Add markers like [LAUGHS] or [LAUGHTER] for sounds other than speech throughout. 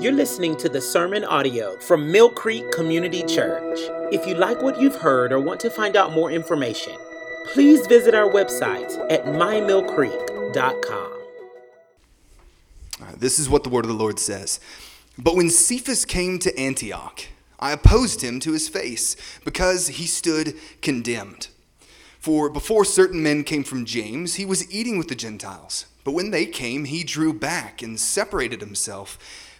You're listening to the sermon audio from Mill Creek Community Church. If you like what you've heard or want to find out more information, please visit our website at mymillcreek.com. Uh, this is what the word of the Lord says. But when Cephas came to Antioch, I opposed him to his face because he stood condemned. For before certain men came from James, he was eating with the Gentiles. But when they came, he drew back and separated himself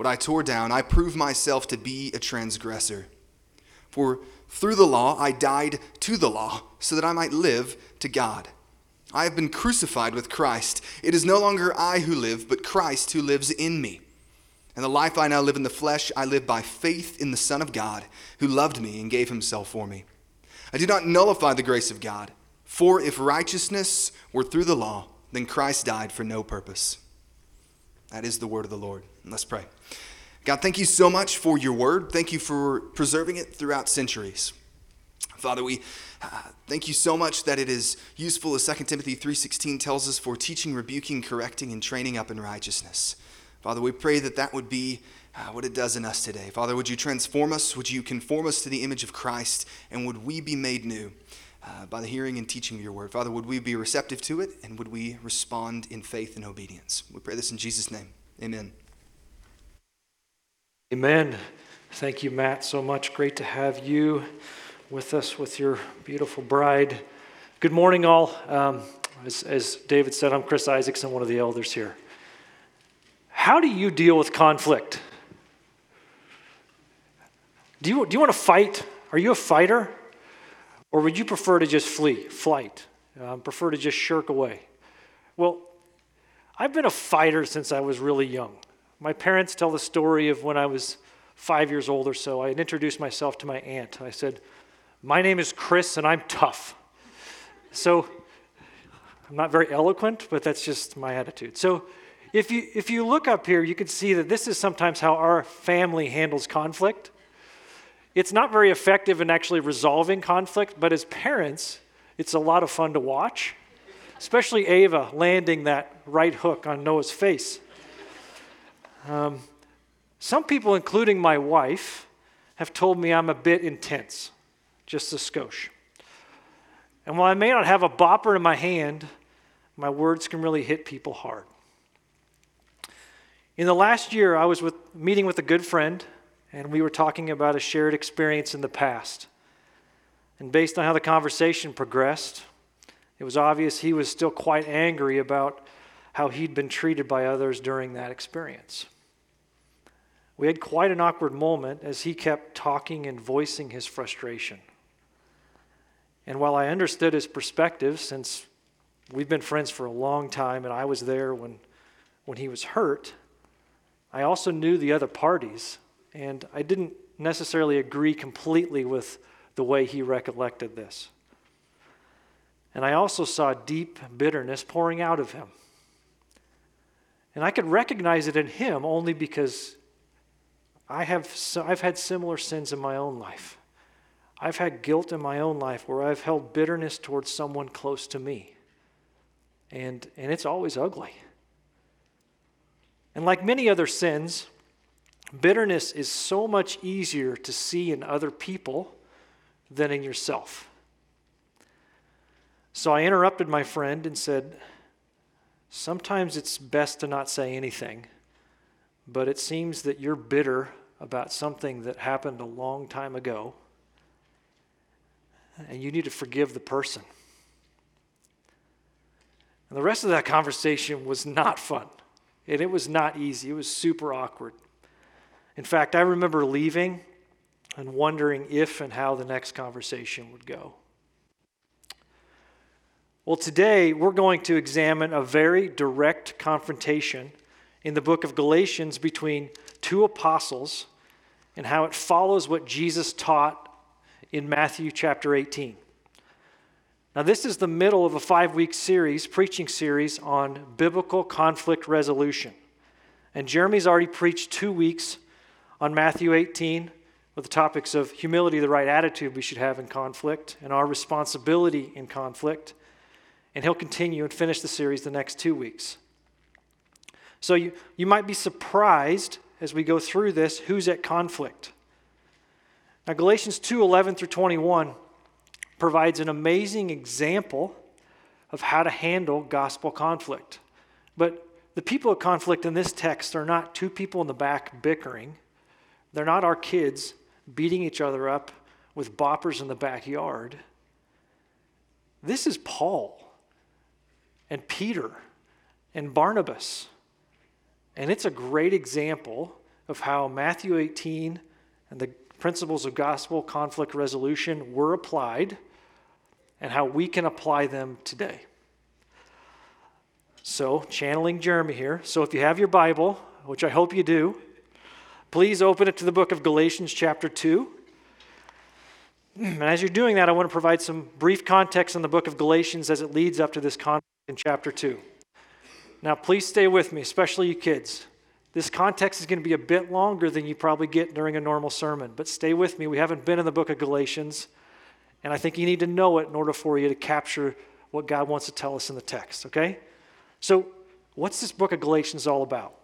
what I tore down, I prove myself to be a transgressor. For through the law I died to the law, so that I might live to God. I have been crucified with Christ. It is no longer I who live, but Christ who lives in me. And the life I now live in the flesh, I live by faith in the Son of God, who loved me and gave himself for me. I do not nullify the grace of God, for if righteousness were through the law, then Christ died for no purpose. That is the word of the Lord. Let's pray. God, thank you so much for your word. Thank you for preserving it throughout centuries. Father, we uh, thank you so much that it is useful as 2 Timothy 3:16 tells us for teaching, rebuking, correcting and training up in righteousness. Father, we pray that that would be uh, what it does in us today. Father, would you transform us? Would you conform us to the image of Christ? And would we be made new uh, by the hearing and teaching of your word? Father, would we be receptive to it? And would we respond in faith and obedience? We pray this in Jesus' name. Amen. Amen. Thank you, Matt, so much. Great to have you with us with your beautiful bride. Good morning, all. Um, as, as David said, I'm Chris Isaacson, one of the elders here. How do you deal with conflict? Do you, do you want to fight? Are you a fighter? Or would you prefer to just flee, flight, um, prefer to just shirk away? Well, I've been a fighter since I was really young. My parents tell the story of when I was five years old or so. I had introduced myself to my aunt. I said, My name is Chris and I'm tough. So I'm not very eloquent, but that's just my attitude. So if you, if you look up here, you can see that this is sometimes how our family handles conflict. It's not very effective in actually resolving conflict, but as parents, it's a lot of fun to watch, especially Ava landing that right hook on Noah's face. Um, some people, including my wife, have told me I'm a bit intense, just a skosh. And while I may not have a bopper in my hand, my words can really hit people hard. In the last year, I was with, meeting with a good friend, and we were talking about a shared experience in the past. And based on how the conversation progressed, it was obvious he was still quite angry about how he'd been treated by others during that experience. We had quite an awkward moment as he kept talking and voicing his frustration. And while I understood his perspective, since we've been friends for a long time and I was there when, when he was hurt, I also knew the other parties, and I didn't necessarily agree completely with the way he recollected this. And I also saw deep bitterness pouring out of him. And I could recognize it in him only because I have, I've had similar sins in my own life. I've had guilt in my own life where I've held bitterness towards someone close to me. And, and it's always ugly. And like many other sins, bitterness is so much easier to see in other people than in yourself. So I interrupted my friend and said, Sometimes it's best to not say anything, but it seems that you're bitter about something that happened a long time ago, and you need to forgive the person. And the rest of that conversation was not fun. And it was not easy. It was super awkward. In fact, I remember leaving and wondering if and how the next conversation would go. Well, today we're going to examine a very direct confrontation in the book of Galatians between two apostles and how it follows what Jesus taught in Matthew chapter 18. Now, this is the middle of a five week series, preaching series on biblical conflict resolution. And Jeremy's already preached two weeks on Matthew 18 with the topics of humility, the right attitude we should have in conflict, and our responsibility in conflict. And he'll continue and finish the series the next two weeks. So you, you might be surprised as we go through this who's at conflict. Now, Galatians 2 11 through 21 provides an amazing example of how to handle gospel conflict. But the people of conflict in this text are not two people in the back bickering, they're not our kids beating each other up with boppers in the backyard. This is Paul and Peter and Barnabas. And it's a great example of how Matthew 18 and the principles of gospel conflict resolution were applied and how we can apply them today. So, channeling Jeremy here. So, if you have your Bible, which I hope you do, please open it to the book of Galatians, chapter 2. And as you're doing that, I want to provide some brief context on the book of Galatians as it leads up to this conflict in chapter 2. Now, please stay with me, especially you kids. This context is going to be a bit longer than you probably get during a normal sermon, but stay with me. We haven't been in the book of Galatians, and I think you need to know it in order for you to capture what God wants to tell us in the text, okay? So, what's this book of Galatians all about?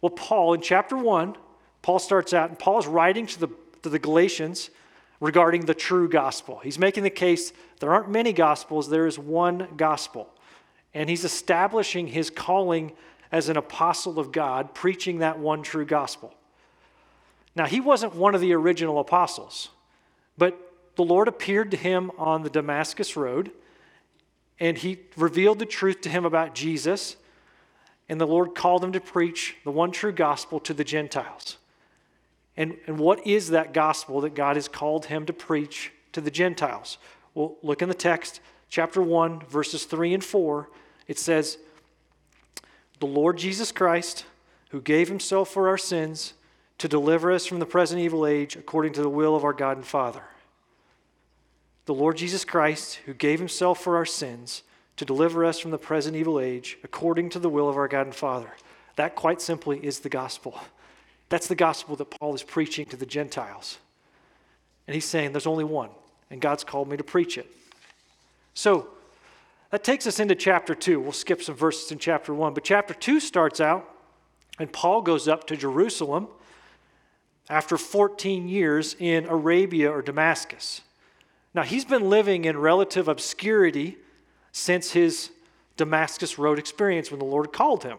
Well, Paul, in chapter 1, Paul starts out, and Paul is writing to the, to the Galatians regarding the true gospel. He's making the case there aren't many gospels, there is one gospel. And he's establishing his calling as an apostle of God, preaching that one true gospel. Now, he wasn't one of the original apostles, but the Lord appeared to him on the Damascus Road, and he revealed the truth to him about Jesus, and the Lord called him to preach the one true gospel to the Gentiles. And, and what is that gospel that God has called him to preach to the Gentiles? Well, look in the text, chapter 1, verses 3 and 4. It says, The Lord Jesus Christ, who gave himself for our sins to deliver us from the present evil age according to the will of our God and Father the Lord Jesus Christ, who gave himself for our sins to deliver us from the present evil age according to the will of our God and Father. That, quite simply, is the gospel. That's the gospel that Paul is preaching to the Gentiles. And he's saying there's only one, and God's called me to preach it. So, that takes us into chapter 2. We'll skip some verses in chapter 1. But chapter 2 starts out, and Paul goes up to Jerusalem after 14 years in Arabia or Damascus. Now, he's been living in relative obscurity since his Damascus Road experience when the Lord called him.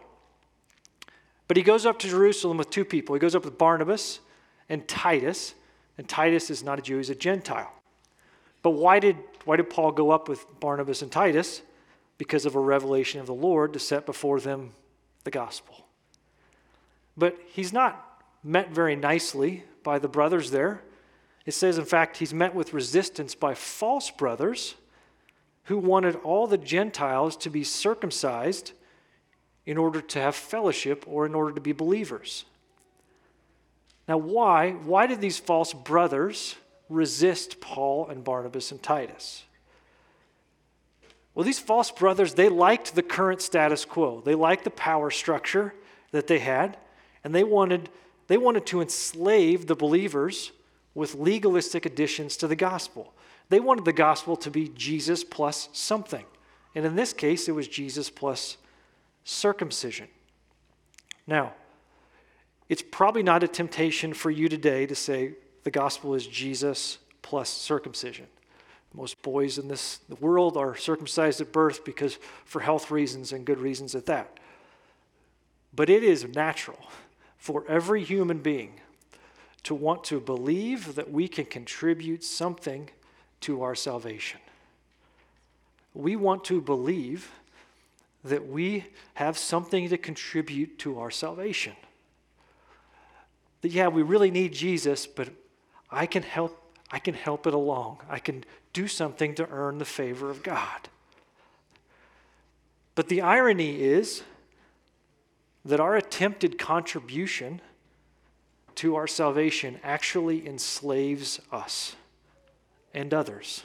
But he goes up to Jerusalem with two people. He goes up with Barnabas and Titus, and Titus is not a Jew, he's a Gentile. But why did, why did Paul go up with Barnabas and Titus? Because of a revelation of the Lord to set before them the gospel. But he's not met very nicely by the brothers there. It says, in fact, he's met with resistance by false brothers who wanted all the Gentiles to be circumcised in order to have fellowship or in order to be believers. Now, why? Why did these false brothers resist Paul and Barnabas and Titus? Well, these false brothers, they liked the current status quo. They liked the power structure that they had, and they wanted, they wanted to enslave the believers with legalistic additions to the gospel. They wanted the gospel to be Jesus plus something. And in this case, it was Jesus plus circumcision. Now, it's probably not a temptation for you today to say the gospel is Jesus plus circumcision. Most boys in this world are circumcised at birth because for health reasons and good reasons at that. But it is natural for every human being to want to believe that we can contribute something to our salvation. We want to believe that we have something to contribute to our salvation. That, yeah, we really need Jesus, but I can help. I can help it along. I can do something to earn the favor of God. But the irony is that our attempted contribution to our salvation actually enslaves us and others.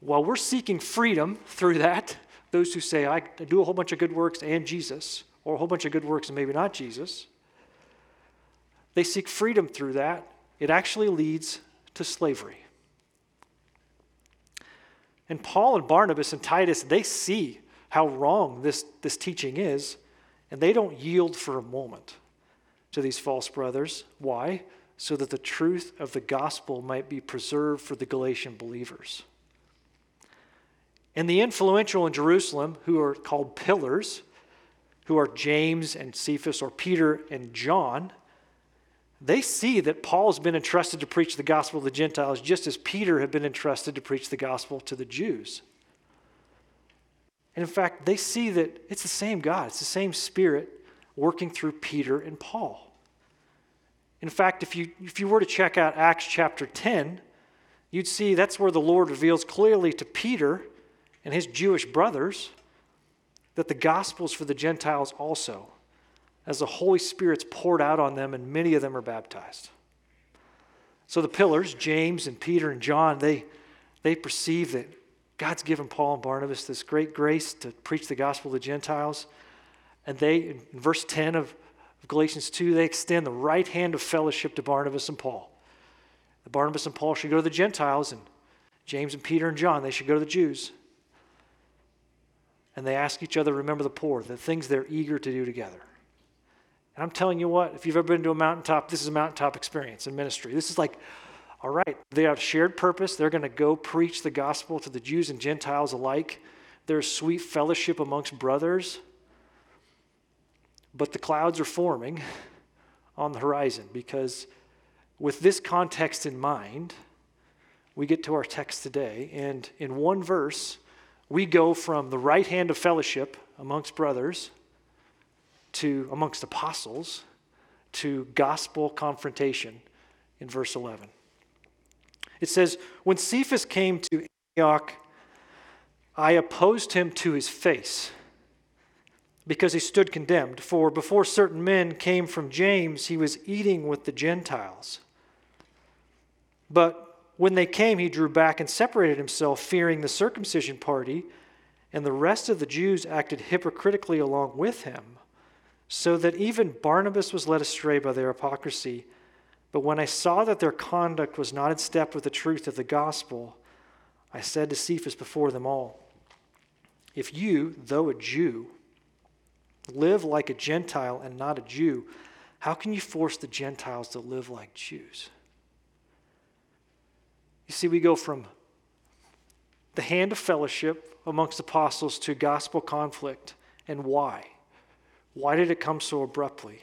While we're seeking freedom through that, those who say, I do a whole bunch of good works and Jesus, or a whole bunch of good works and maybe not Jesus, they seek freedom through that. It actually leads to slavery. And Paul and Barnabas and Titus, they see how wrong this, this teaching is, and they don't yield for a moment to these false brothers. Why? So that the truth of the gospel might be preserved for the Galatian believers. And the influential in Jerusalem, who are called pillars, who are James and Cephas, or Peter and John, they see that Paul's been entrusted to preach the gospel to the Gentiles just as Peter had been entrusted to preach the gospel to the Jews. And in fact, they see that it's the same God, it's the same Spirit working through Peter and Paul. In fact, if you, if you were to check out Acts chapter 10, you'd see that's where the Lord reveals clearly to Peter and his Jewish brothers that the gospel is for the Gentiles also, as the Holy Spirit's poured out on them and many of them are baptized. So the pillars, James and Peter and John, they, they perceive that God's given Paul and Barnabas this great grace to preach the gospel to Gentiles. And they, in verse 10 of, of Galatians 2, they extend the right hand of fellowship to Barnabas and Paul. The Barnabas and Paul should go to the Gentiles, and James and Peter and John, they should go to the Jews and they ask each other remember the poor, the things they're eager to do together. And I'm telling you what, if you've ever been to a mountaintop, this is a mountaintop experience in ministry. This is like, all right, they have shared purpose. They're going to go preach the gospel to the Jews and Gentiles alike. There's sweet fellowship amongst brothers. But the clouds are forming on the horizon because, with this context in mind, we get to our text today. And in one verse, we go from the right hand of fellowship amongst brothers to amongst apostles to gospel confrontation in verse 11. It says, When Cephas came to Antioch, I opposed him to his face because he stood condemned. For before certain men came from James, he was eating with the Gentiles. But when they came, he drew back and separated himself, fearing the circumcision party, and the rest of the Jews acted hypocritically along with him, so that even Barnabas was led astray by their hypocrisy. But when I saw that their conduct was not in step with the truth of the gospel, I said to Cephas before them all, If you, though a Jew, live like a Gentile and not a Jew, how can you force the Gentiles to live like Jews? You see, we go from the hand of fellowship amongst apostles to gospel conflict. And why? Why did it come so abruptly?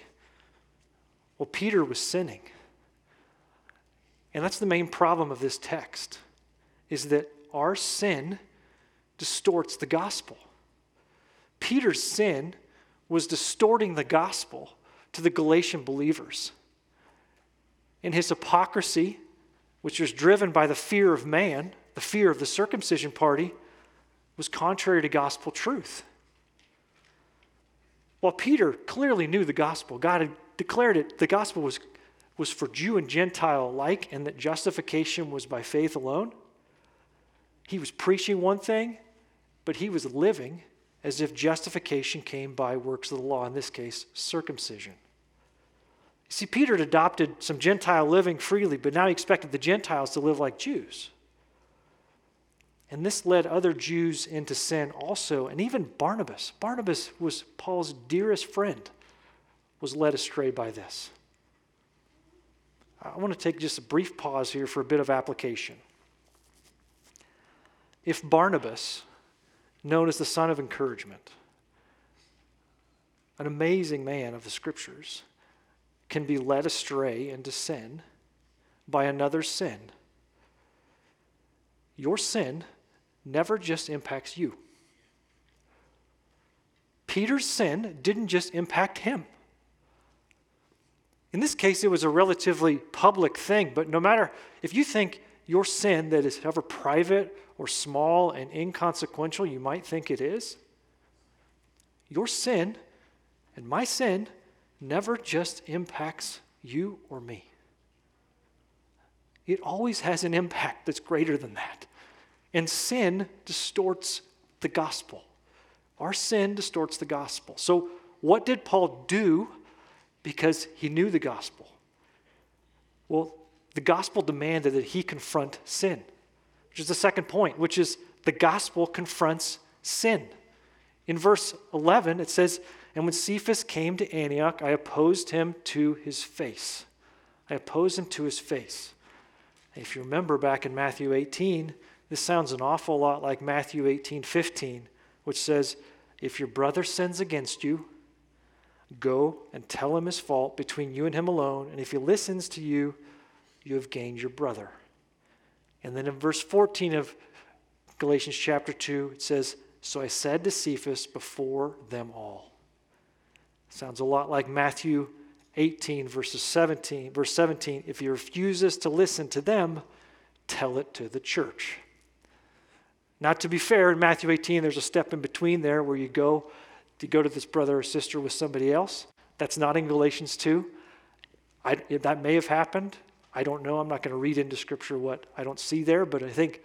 Well, Peter was sinning. And that's the main problem of this text is that our sin distorts the gospel. Peter's sin was distorting the gospel to the Galatian believers. In his hypocrisy, which was driven by the fear of man, the fear of the circumcision party, was contrary to gospel truth. While Peter clearly knew the gospel, God had declared it, the gospel was, was for Jew and Gentile alike, and that justification was by faith alone. He was preaching one thing, but he was living as if justification came by works of the law, in this case, circumcision. See, Peter had adopted some Gentile living freely, but now he expected the Gentiles to live like Jews. And this led other Jews into sin also, and even Barnabas. Barnabas was Paul's dearest friend, was led astray by this. I want to take just a brief pause here for a bit of application. If Barnabas, known as the son of encouragement, an amazing man of the scriptures, can be led astray into sin by another sin, your sin never just impacts you. Peter's sin didn't just impact him. In this case, it was a relatively public thing, but no matter if you think your sin that is ever private or small and inconsequential, you might think it is, your sin and my sin never just impacts you or me. It always has an impact that's greater than that. And sin distorts the gospel. Our sin distorts the gospel. So, what did Paul do because he knew the gospel? Well, the gospel demanded that he confront sin, which is the second point, which is the gospel confronts sin. In verse 11, it says, And when Cephas came to Antioch, I opposed him to his face. I opposed him to his face. If you remember back in Matthew 18, this sounds an awful lot like Matthew 18 15, which says, If your brother sins against you, go and tell him his fault between you and him alone, and if he listens to you, you have gained your brother. And then in verse 14 of Galatians chapter 2, it says, So I said to Cephas before them all. Sounds a lot like Matthew 18, verses 17, verse 17. If he refuses to listen to them, tell it to the church. Not to be fair, in Matthew 18, there's a step in between there where you go to go to this brother or sister with somebody else. That's not in Galatians 2. I, that may have happened. I don't know. I'm not going to read into Scripture what I don't see there, but I think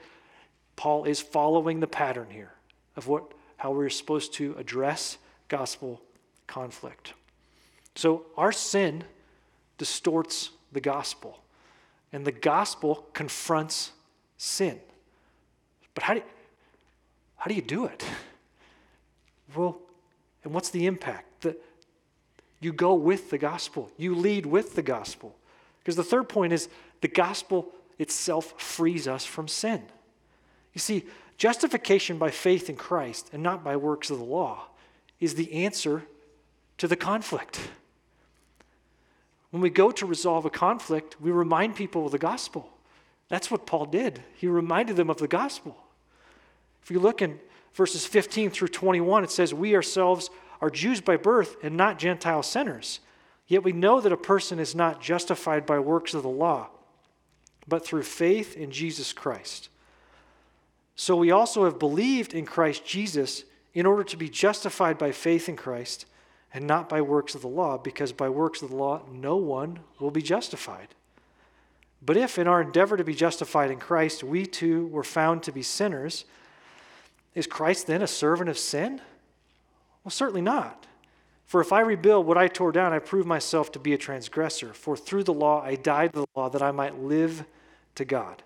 Paul is following the pattern here of what, how we're supposed to address gospel conflict. So our sin distorts the gospel, and the gospel confronts sin. But how do, how do you do it? Well, and what's the impact? That you go with the gospel, you lead with the gospel. Because the third point is the gospel itself frees us from sin. You see, justification by faith in Christ and not by works of the law is the answer to the conflict. When we go to resolve a conflict, we remind people of the gospel. That's what Paul did. He reminded them of the gospel. If you look in verses 15 through 21, it says, We ourselves are Jews by birth and not Gentile sinners. Yet we know that a person is not justified by works of the law, but through faith in Jesus Christ. So we also have believed in Christ Jesus in order to be justified by faith in Christ and not by works of the law, because by works of the law no one will be justified. But if in our endeavor to be justified in Christ we too were found to be sinners, is Christ then a servant of sin? Well, certainly not. For if I rebuild what I tore down, I prove myself to be a transgressor. For through the law I died to the law that I might live to God.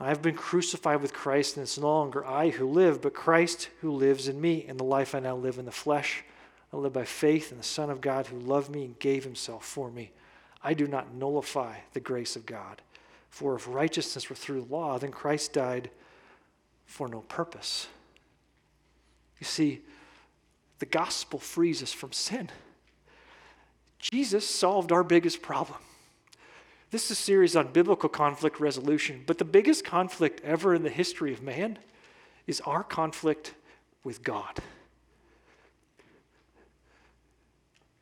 I have been crucified with Christ, and it's no longer I who live, but Christ who lives in me. And the life I now live in the flesh, I live by faith in the Son of God who loved me and gave himself for me. I do not nullify the grace of God. For if righteousness were through law, then Christ died for no purpose. You see, the gospel frees us from sin. Jesus solved our biggest problem. This is a series on biblical conflict resolution, but the biggest conflict ever in the history of man is our conflict with God.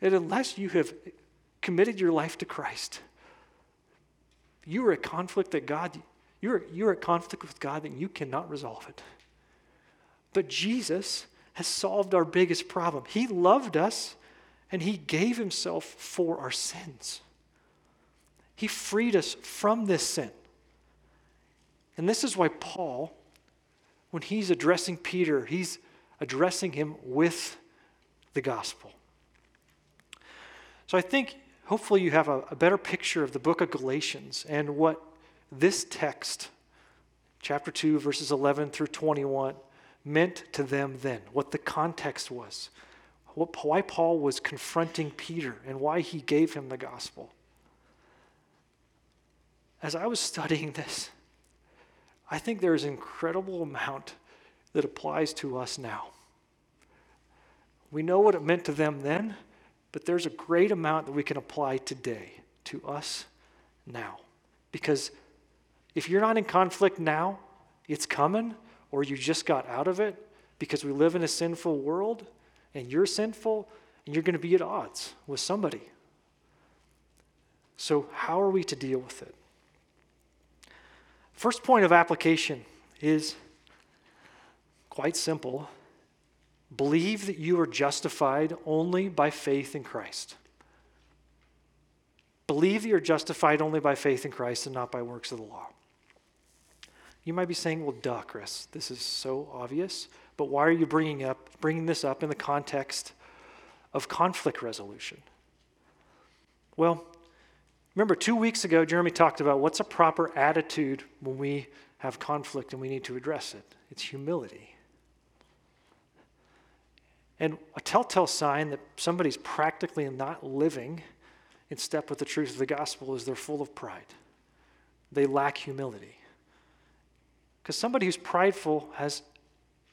And unless you have committed your life to Christ, you are a conflict that God, you're, you're at conflict with God that you cannot resolve it. But Jesus has solved our biggest problem. He loved us and He gave Himself for our sins. He freed us from this sin. And this is why Paul, when he's addressing Peter, he's addressing him with the gospel. So I think hopefully you have a, a, better picture of the book of Galatians and what this text, chapter 2, verses 11 through 21, meant to them then, what the context was, what, why Paul was confronting Peter, and why he gave him the gospel. As I was studying this, I think there is an incredible amount that applies to us now. We know what it meant to them then, but there's a great amount that we can apply today to us now. Because if you're not in conflict now, it's coming, or you just got out of it because we live in a sinful world and you're sinful and you're going to be at odds with somebody. So, how are we to deal with it? First point of application is quite simple believe that you are justified only by faith in Christ. Believe that you're justified only by faith in Christ and not by works of the law. You might be saying, well, duh, Chris, this is so obvious, but why are you bringing, up, bringing this up in the context of conflict resolution? Well, remember, two weeks ago, Jeremy talked about what's a proper attitude when we have conflict and we need to address it it's humility. And a telltale sign that somebody's practically not living in step with the truth of the gospel is they're full of pride. They lack humility. Because somebody who's prideful has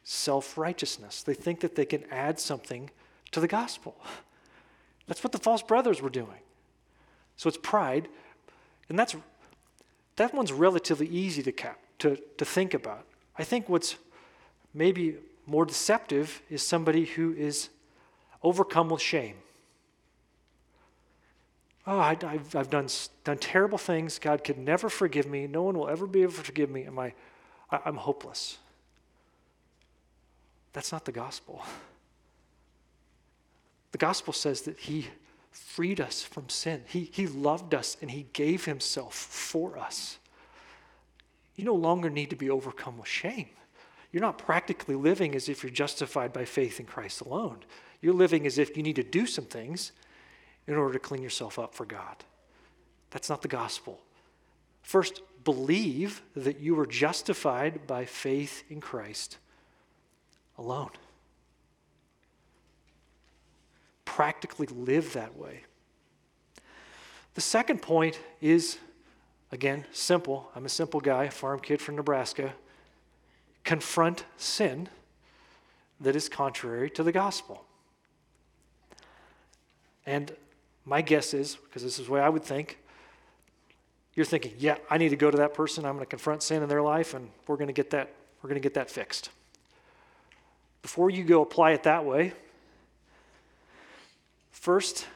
self righteousness. They think that they can add something to the gospel. [LAUGHS] That's what the false brothers were doing. So it's pride, and that's that one's relatively easy to cap to, to think about. I think what's maybe more deceptive is somebody who is overcome with shame. Oh, I, have I've done, done terrible things. God could never forgive me. No one will ever be able to forgive me. Am I, I, I'm hopeless. That's not the gospel. The gospel says that He freed us from sin, He, he loved us, and He gave Himself for us. You no longer need to be overcome with shame. You're not practically living as if you're justified by faith in Christ alone. You're living as if you need to do some things in order to clean yourself up for God. That's not the gospel. First, believe that you were justified by faith in Christ alone. Practically live that way. The second point is, again, simple. I'm a simple guy, farm kid from Nebraska. Confront sin that is contrary to the gospel. And my guess is, because this is the way I would think, you're thinking, yeah, I need to go to that person. I'm going to confront sin in their life, and we're going to get that. We're going to get that fixed. Before you go apply it that way, first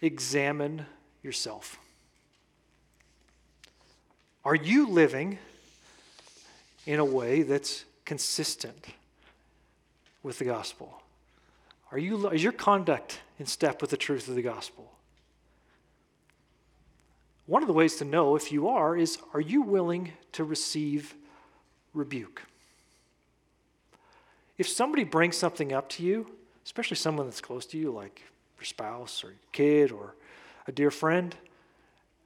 examine yourself. Are you living in a way that's consistent with the gospel? Are you, is your conduct in step with the truth of the gospel? One of the ways to know if you are is are you willing to receive rebuke? If somebody brings something up to you, especially someone that's close to you, like your spouse or your kid or a dear friend,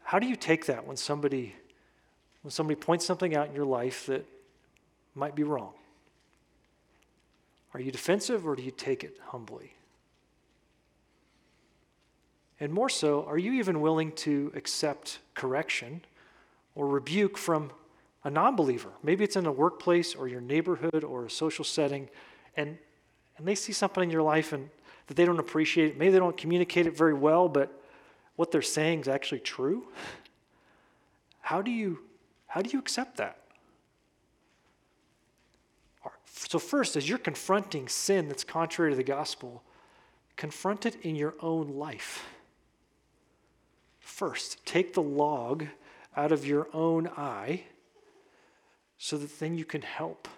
how do you take that when somebody when somebody points something out in your life that might be wrong? Are you defensive or do you take it humbly? And more so, are you even willing to accept correction or rebuke from a non believer? Maybe it's in a workplace or your neighborhood or a social setting, and, and they see something in your life and that they don't appreciate. Maybe they don't communicate it very well, but what they're saying is actually true. How do you, how do you accept that? So, first, as you're confronting sin that's contrary to the gospel, confront it in your own life first. Take the log out of your own eye so that then you can help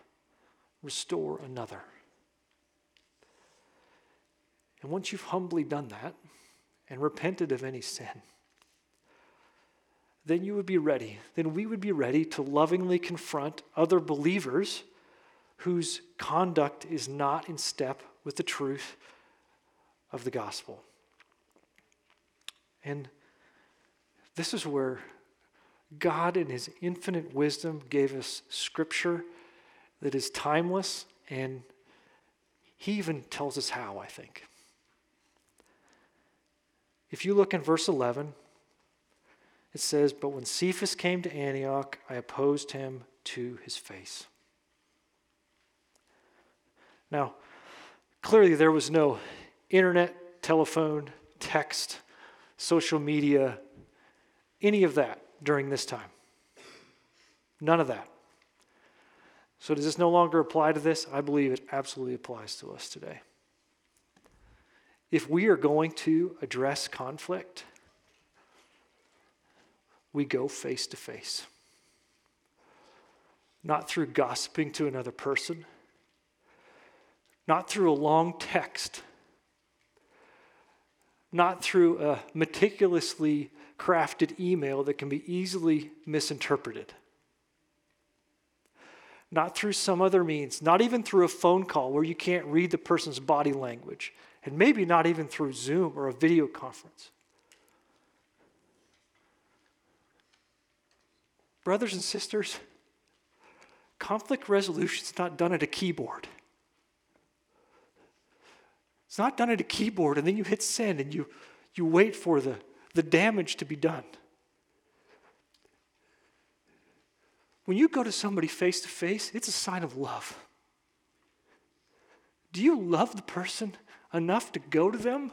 restore another. And once you've humbly done that and repented of any sin, then you would be ready. Then we would be ready to lovingly confront other believers whose conduct is not in step with the truth of the gospel. And this is where God, in His infinite wisdom, gave us scripture that is timeless, and He even tells us how, I think. If you look in verse 11, it says, But when Cephas came to Antioch, I opposed him to his face. Now, clearly there was no internet, telephone, text, social media any of that during this time. None of that. So, does this no longer apply to this? I believe it absolutely applies to us today. If we are going to address conflict, we go face to face. Not through gossiping to another person, not through a long text, not through a meticulously crafted email that can be easily misinterpreted not through some other means, not even through a phone call where you can't read the person's body language, and maybe not even through Zoom or a video conference. Brothers and sisters, conflict resolution is not done at a keyboard. It's not done at a keyboard and then you hit send and you, you wait for the, the damage to be done. When you go to somebody face to face, it's a sign of love. Do you love the person enough to go to them?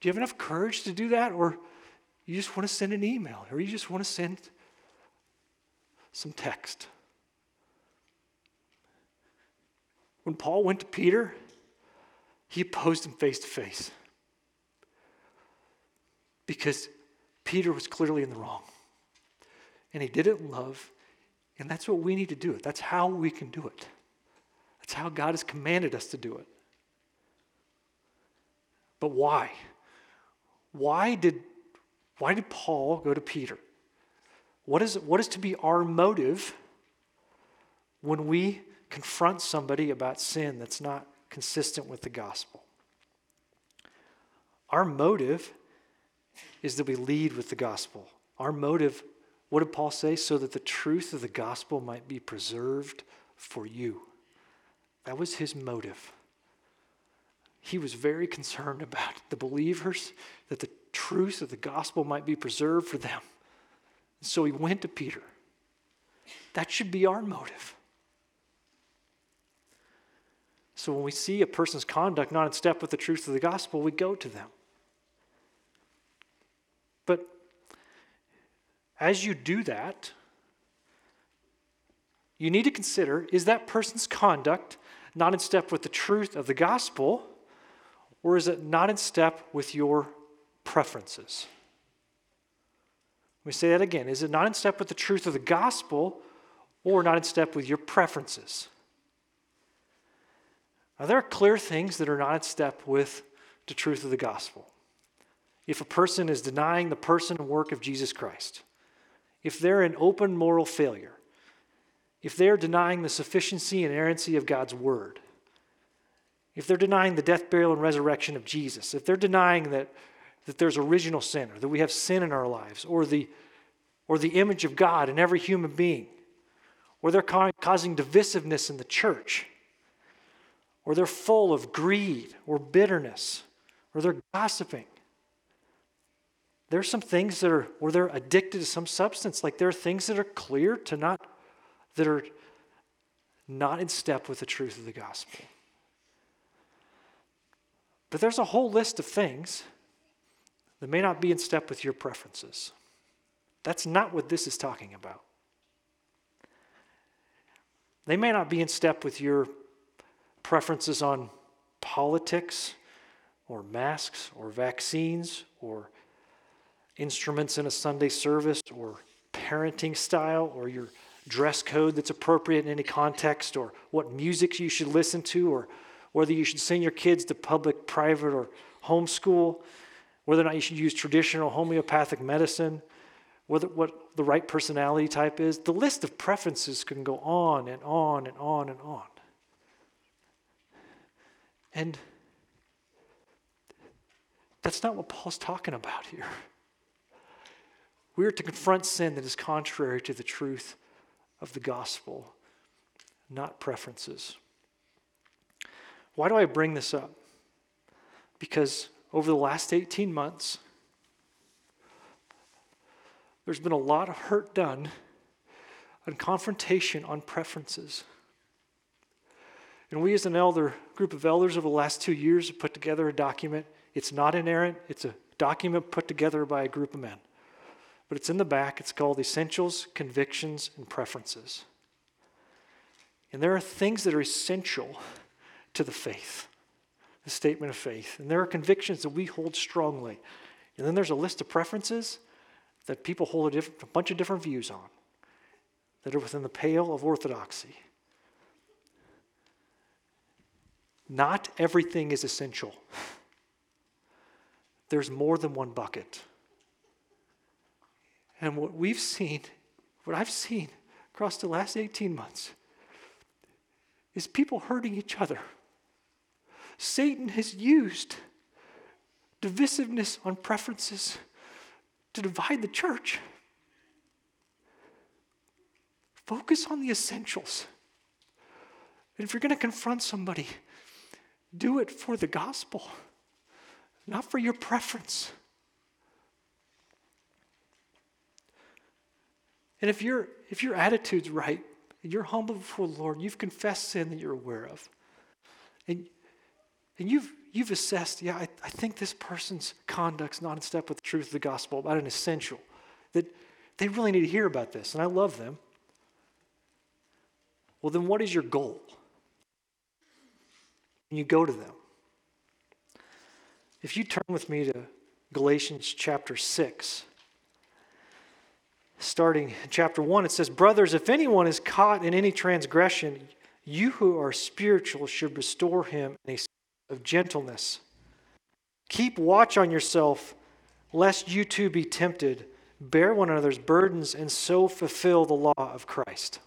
Do you have enough courage to do that? Or you just want to send an email? Or you just want to send some text? When Paul went to Peter, he opposed him face to face because Peter was clearly in the wrong and he did it in love. And that's what we need to do it. That's how we can do it. That's how God has commanded us to do it. But why? Why did, why did Paul go to Peter? What is, what is to be our motive when we confront somebody about sin that's not consistent with the gospel? Our motive is that we lead with the gospel. Our motive what did Paul say? So that the truth of the gospel might be preserved for you. That was his motive. He was very concerned about the believers, that the truth of the gospel might be preserved for them. So he went to Peter. That should be our motive. So when we see a person's conduct not in step with the truth of the gospel, we go to them. But as you do that, you need to consider is that person's conduct not in step with the truth of the gospel, or is it not in step with your preferences? Let me say that again. Is it not in step with the truth of the gospel, or not in step with your preferences? Now, there are clear things that are not in step with the truth of the gospel. If a person is denying the person and work of Jesus Christ, if they're an open moral failure, if they're denying the sufficiency and inerrancy of God's word, if they're denying the death, burial, and resurrection of Jesus, if they're denying that, that there's original sin or that we have sin in our lives or the, or the image of God in every human being, or they're causing divisiveness in the church, or they're full of greed or bitterness, or they're gossiping, there's some things that are where they're addicted to some substance. Like there are things that are clear to not, that are not in step with the truth of the gospel. But there's a whole list of things that may not be in step with your preferences. That's not what this is talking about. They may not be in step with your preferences on politics or masks or vaccines or instruments in a Sunday service or parenting style or your dress code that's appropriate in any context or what music you should listen to or whether you should send your kids to public, private, or homeschool, whether or not you should use traditional homeopathic medicine, whether, what the right personality type is. The list of preferences can go on and on and on and on. And that's not what Paul's talking about here. We are to confront sin that is contrary to the truth of the gospel, not preferences. Why do I bring this up? Because over the last 18 months, there's been a lot of hurt done on confrontation on preferences. And we, as an elder group of elders over the last two years, have put together a document. It's not inerrant, it's a document put together by a group of men but it's in the back. It's called Essentials, Convictions, and Preferences. And there are things that are essential to the faith, the statement of faith. And there are convictions that we hold strongly. And then there's a list of preferences that people hold a, a bunch of different views on that are within the pale of orthodoxy. Not everything is essential. There's more than one bucket. And what we've seen, what I've seen across the last 18 months, is people hurting each other. Satan has used divisiveness on preferences to divide the church. Focus on the essentials. And if you're going to confront somebody, do it for the gospel, not for your preference. And if, your if your attitude's right, and you're humble before the Lord, you've confessed sin that you're aware of, and, and you've, you've assessed, yeah, I, I think this person's conduct's not in step with the truth of the gospel about an essential, that they really need to hear about this, and I love them. Well, then what is your goal? And you go to them. If you turn with me to Galatians chapter 6, starting in chapter 1, it says, Brothers, if anyone is caught in any transgression, you who are spiritual should restore him in a state of gentleness. Keep watch on yourself, lest you too be tempted. Bear one another's burdens and so fulfill the law of Christ.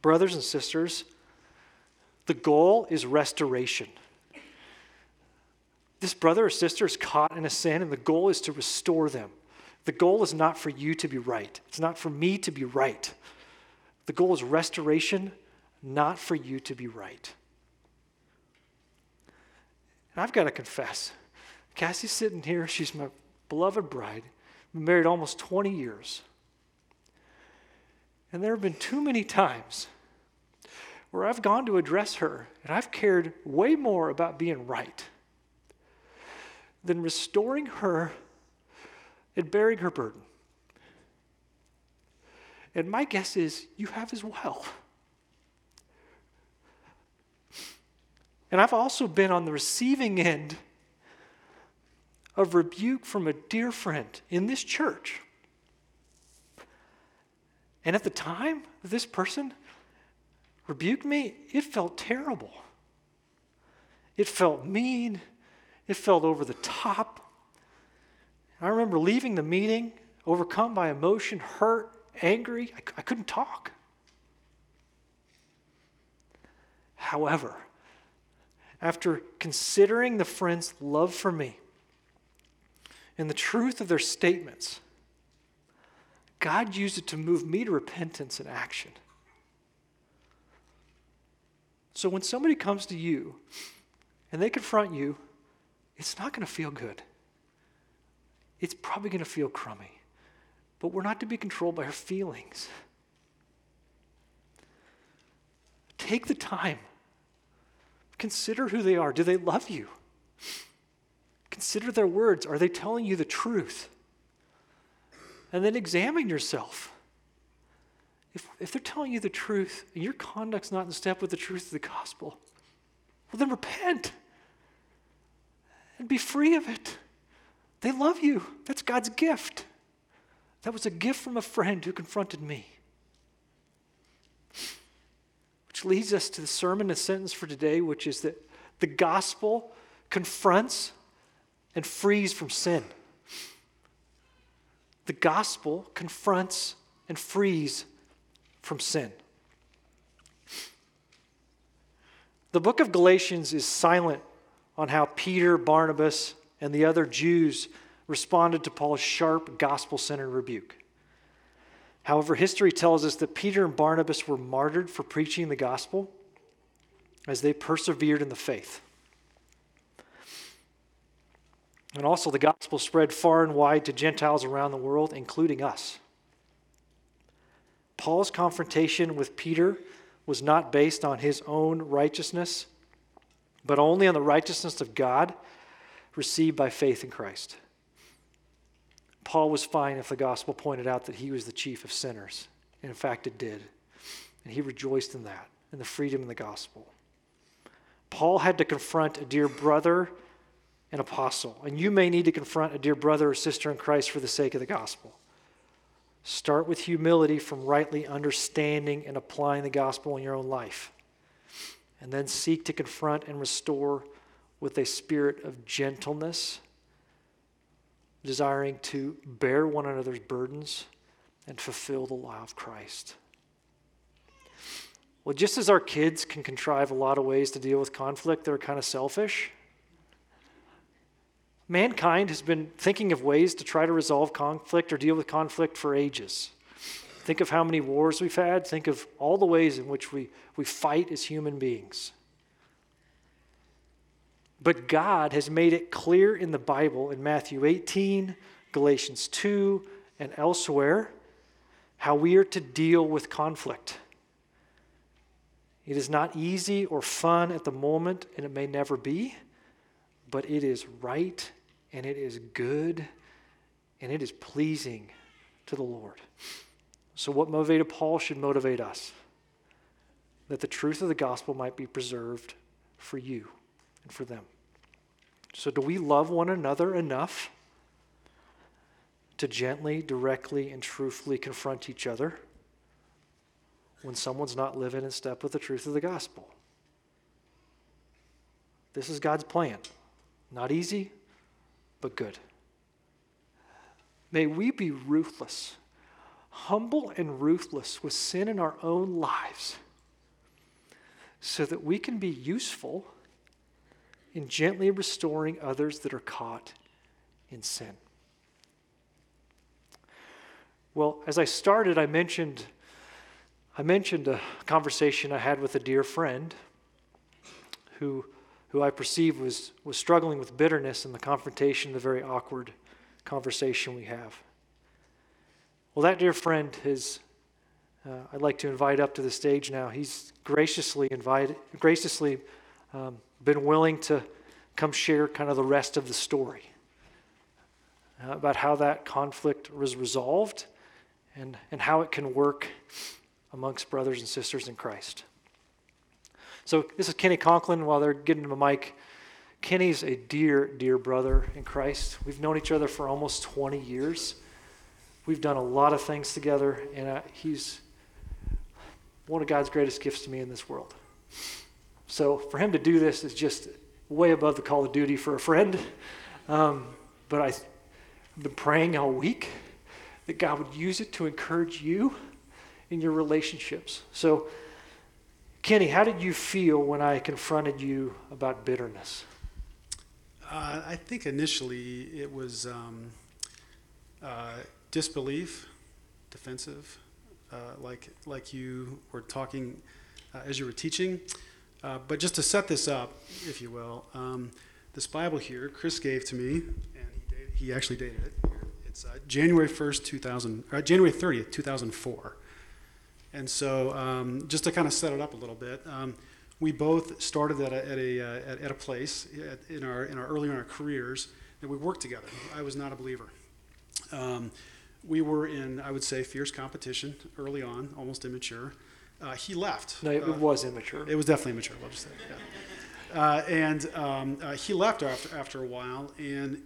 Brothers and sisters, the goal is restoration. This brother or sister is caught in a sin, and the goal is to restore them. The goal is not for you to be right, it's not for me to be right. The goal is restoration, not for you to be right. And I've got to confess, Cassie's sitting here, she's my beloved bride, been married almost 20 years. And there have been too many times where I've gone to address her and I've cared way more about being right than restoring her and bearing her burden. And my guess is you have as well. And I've also been on the receiving end of rebuke from a dear friend in this church. And at the time, this person rebuked me, it felt terrible. It felt mean. It felt over the top. I remember leaving the meeting overcome by emotion, hurt, angry. I, I couldn't talk. However, after considering the friend's love for me and the truth of their statements, God used it to move me to repentance and action. So when somebody comes to you and they confront you, it's not going to feel good. It's probably going to feel crummy. But we're not to be controlled by our feelings. Take the time. Consider who they are. Do they love you? Consider their words. Are they telling you the truth? And then examine yourself. If, if they're telling you the truth and your conduct's not in step with the truth of the gospel, well, then repent and be free of it. They love you. That's God's gift. That was a gift from a friend who confronted me. Which leads us to the sermon and sentence for today, which is that the gospel confronts and frees from sin. The gospel confronts and frees from sin. The book of Galatians is silent on how Peter, Barnabas, and the other Jews responded to Paul's sharp gospel centered rebuke. However, history tells us that Peter and Barnabas were martyred for preaching the gospel as they persevered in the faith. And also, the gospel spread far and wide to Gentiles around the world, including us. Paul's confrontation with Peter was not based on his own righteousness, but only on the righteousness of God received by faith in Christ. Paul was fine if the gospel pointed out that he was the chief of sinners. And in fact, it did. and he rejoiced in that, in the freedom in the gospel. Paul had to confront a dear brother and apostle, and you may need to confront a dear brother or sister in Christ for the sake of the gospel. Start with humility from rightly understanding and applying the gospel in your own life. And then seek to confront and restore with a spirit of gentleness, desiring to bear one another's burdens and fulfill the law of Christ. Well, just as our kids can contrive a lot of ways to deal with conflict that are kind of selfish, mankind has been thinking of ways to try to resolve conflict or deal with conflict for ages. Think of how many wars we've had. Think of all the ways in which we, we fight as human beings. But God has made it clear in the Bible, in Matthew 18, Galatians 2, and elsewhere, how we are to deal with conflict. It is not easy or fun at the moment, and it may never be, but it is right and it is good and it is pleasing to the Lord. So, what motivated Paul should motivate us that the truth of the gospel might be preserved for you and for them. So, do we love one another enough to gently, directly, and truthfully confront each other when someone's not living in step with the truth of the gospel? This is God's plan. Not easy, but good. May we be ruthless, humble and ruthless with sin in our own lives so that we can be useful in gently restoring others that are caught in sin. Well, as I started, I mentioned, I mentioned a conversation I had with a dear friend who, who I perceive was, was struggling with bitterness in the confrontation, the very awkward conversation we have. Well, that dear friend has, uh, I'd like to invite up to the stage now. He's graciously invited, graciously um, been willing to come share kind of the rest of the story uh, about how that conflict was resolved and, and how it can work amongst brothers and sisters in Christ. So, this is Kenny Conklin while they're getting him a mic. Kenny's a dear, dear brother in Christ. We've known each other for almost 20 years. We've done a lot of things together, and uh, he's one of God's greatest gifts to me in this world. So for him to do this is just way above the call of duty for a friend. Um, but I've been praying all week that God would use it to encourage you in your relationships. So, Kenny, how did you feel when I confronted you about bitterness? Uh, I think initially it was um, uh, disbelief, defensive, uh, like like you were talking uh, as you were teaching. Uh, but just to set this up, if you will, um, this Bible here, Chris gave to me, and he, dated, he actually dated it. It's uh, January 1st, 2000, uh, January 30th, 2004. And so, um, just to kind of set it up a little bit, um, we both started at a, at a, uh, at, at, a place at, in our in our earlier in our careers, that we worked together. I was not a believer. Um, we were in, I would say, fierce competition early on, almost immature. Uh, he left. No, it uh, was immature. It was definitely immature. We'll just say, yeah. Uh, and um, uh, he left after after a while, and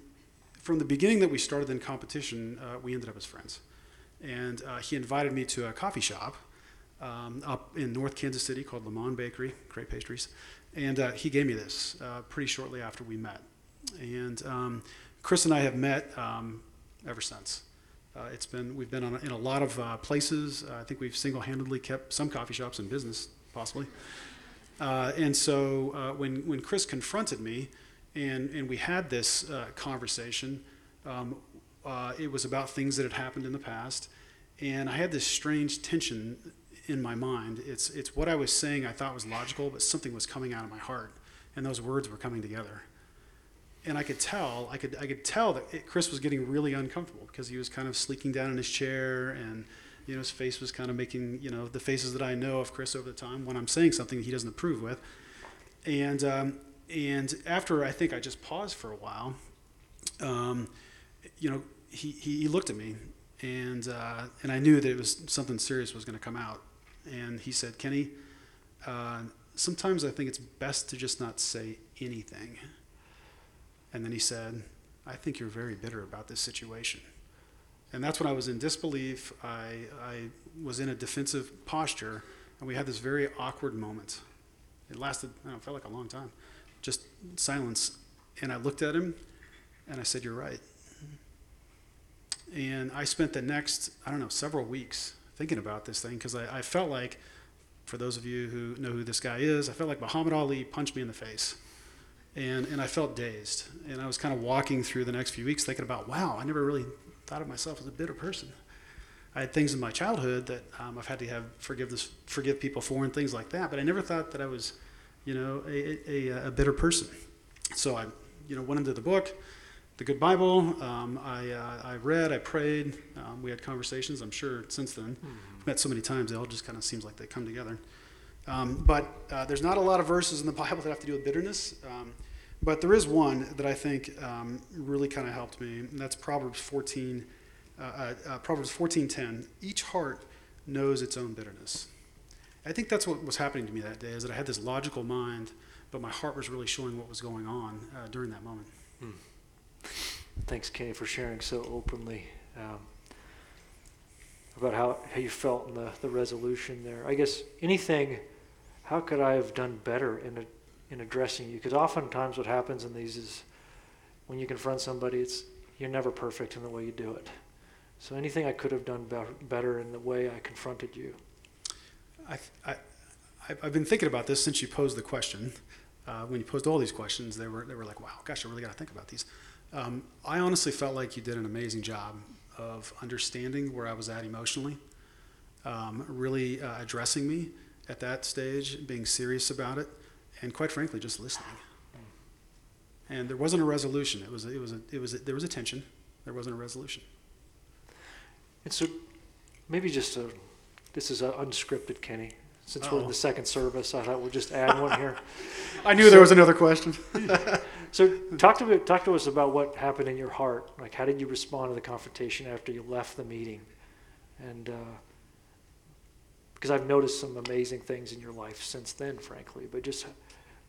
from the beginning that we started in competition, uh, we ended up as friends. And uh, he invited me to a coffee shop um, up in North Kansas City called Le Bakery, great pastries, and he gave me this pretty shortly after we met. And um, Chris and I have met um, ever since. Uh, it's been we've been a, in a lot of uh, places. Uh, I think we've single-handedly kept some coffee shops in business, possibly. Uh, and so uh, when when Chris confronted me, and and we had this uh, conversation, um, it was about things that had happened in the past, and I had this strange tension in my mind. It's it's what I was saying I thought was logical, but something was coming out of my heart, and those words were coming together and I could tell, I could, I could tell that it, Chris was getting really uncomfortable because he was kind of sleeking down in his chair, and you know his face was kind of making, you know, the faces that I know of Chris over the time when I'm saying something he doesn't approve with, and um, and after I think I just paused for a while, um, you know, he, he looked at me, and uh, and I knew that it was something serious was going to come out, And he said, Kenny, uh, sometimes I think it's best to just not say anything. And then he said, I think you're very bitter about this situation. And that's when I was in disbelief. I, I was in a defensive posture, and we had this very awkward moment. It lasted, I don't know, felt like a long time. Just silence. And I looked at him, and I said, You're right. And I spent the next, I don't know, several weeks thinking about this thing because I, I felt like, for those of you who know who this guy is, I felt like Muhammad Ali punched me in the face. And, and I felt dazed. And I was kind of walking through the next few weeks thinking about, wow, I never really thought of myself as a bitter person. I had things in my childhood that um, I've had to have forgiveness, forgive people for, and things like that. But I never thought that I was, you know, a, a, a bitter person. So I, you know, went into the book, the Good Bible. Um, I, uh, I read, I prayed. Um, we had conversations. I'm sure since then, mm-hmm. met so many times, it all just kind of seems like they come together. Um, but uh, there's not a lot of verses in the [LAUGHS] Bible that have to do with bitterness. Um, but there is one that I think um, really kind of helped me, and that's Proverbs 14. Uh, uh, uh Proverbs 14:10. Each heart knows its own bitterness. I think that's what was happening to me that day. Is that I had this logical mind, but my heart was really showing what was going on uh, during that moment. Hmm. Thanks, Kenny, for sharing so openly um, about how, how you felt in the, the resolution there. I guess anything, how could I have done better in a in addressing you. Because oftentimes what happens in these is when you confront somebody, it's you're never perfect in the way you do it. So anything I could have done be- better in the way I confronted you. I, I, I've been thinking about this since you posed the question. Uh, when you posed all these questions, they were, they were like, wow, gosh, I really got to think about these. Um, I honestly felt like you did an amazing job of understanding where I was at emotionally, um, really uh, addressing me at that stage, being serious about it and quite frankly, just listening. And there wasn't a resolution. It was it was a, it was a, there was a tension. There wasn't a resolution. And so, maybe just a this is unscripted, Kenny. Since Uh-oh. we're in the second service, I thought we'd just add one here. [LAUGHS] I knew so, there was another question. [LAUGHS] so talk to talk to us about what happened in your heart. Like, how did you respond to the confrontation after you left the meeting? And uh, because I've noticed some amazing things in your life since then, frankly. But just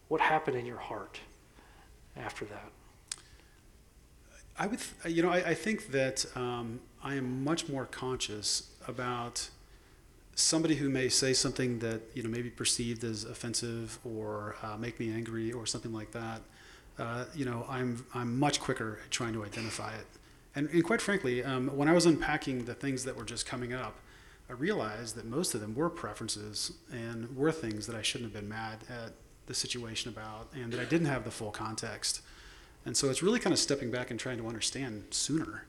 what happened in your heart after that? I would, you know, I, I think that um, I am much more conscious about somebody who may say something that you know may be perceived as offensive or uh, make me angry or something like that. Uh, you know, I'm I'm much quicker at trying to identify it. And, and quite frankly, um, when I was unpacking the things that were just coming up, I realized that most of them were preferences and were things that I shouldn't have been mad at the situation about and that I didn't have the full context. And so it's really kind of stepping back and trying to understand sooner.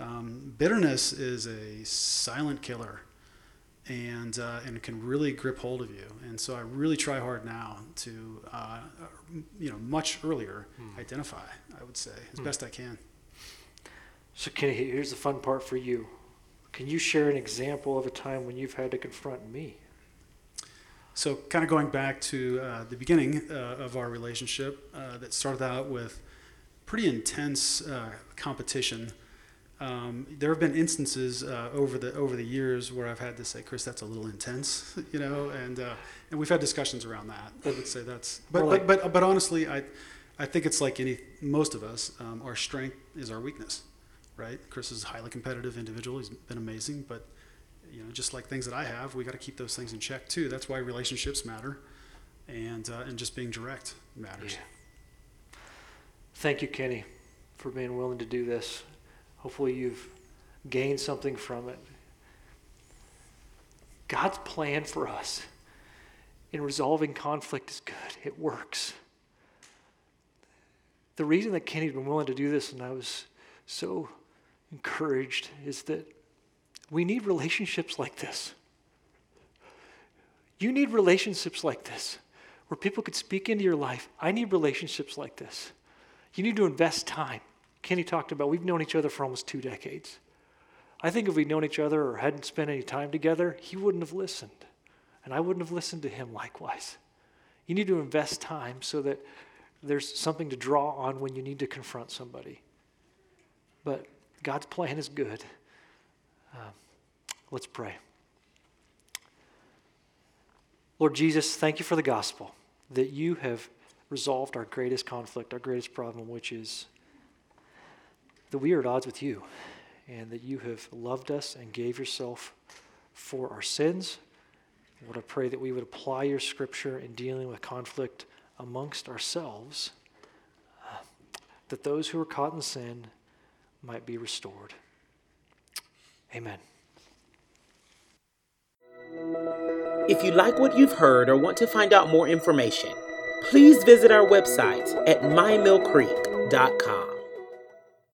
Um, bitterness is a silent killer and, uh, and it can really grip hold of you. And so I really try hard now to, uh, you know, much earlier hmm. identify, I would say, as hmm. best I can. So, Kenny, here's the fun part for you. Can you share an example of a time when you've had to confront me? So, kind of going back to uh, the beginning uh, of our relationship, uh, that started out with pretty intense uh, competition. Um, there have been instances uh, over the over the years where I've had to say, "Chris, that's a little intense," [LAUGHS] you know, and uh, and we've had discussions around that. I would say that's, but like, but, but but honestly, I I think it's like any most of us, um, our strength is our weakness, right? Chris is a highly competitive individual. He's been amazing, but you know, just like things that I have, we got to keep those things in check too. That's why relationships matter, and uh, and just being direct matters. Yeah. Thank you, Kenny, for being willing to do this. Hopefully, you've gained something from it. God's plan for us in resolving conflict is good. It works. The reason that Kenny's been willing to do this, and I was so encouraged, is that we need relationships like this. You need relationships like this where people could speak into your life. I need relationships like this. You need to invest time. Kenny talked about we've known each other for almost two decades. I think if we'd known each other or hadn't spent any time together, he wouldn't have listened. And I wouldn't have listened to him likewise. You need to invest time so that there's something to draw on when you need to confront somebody. But God's plan is good. Let's pray. Lord Jesus, thank you for the gospel, that you have resolved our greatest conflict, our greatest problem, which is that we are at odds with you, and that you have loved us and gave yourself for our sins. Lord, I pray that we would apply your scripture in dealing with conflict amongst ourselves, uh, that those who are caught in sin might be restored. Amen. If you like what you've heard or want to find out more information, please visit our website at mymillcreek.com.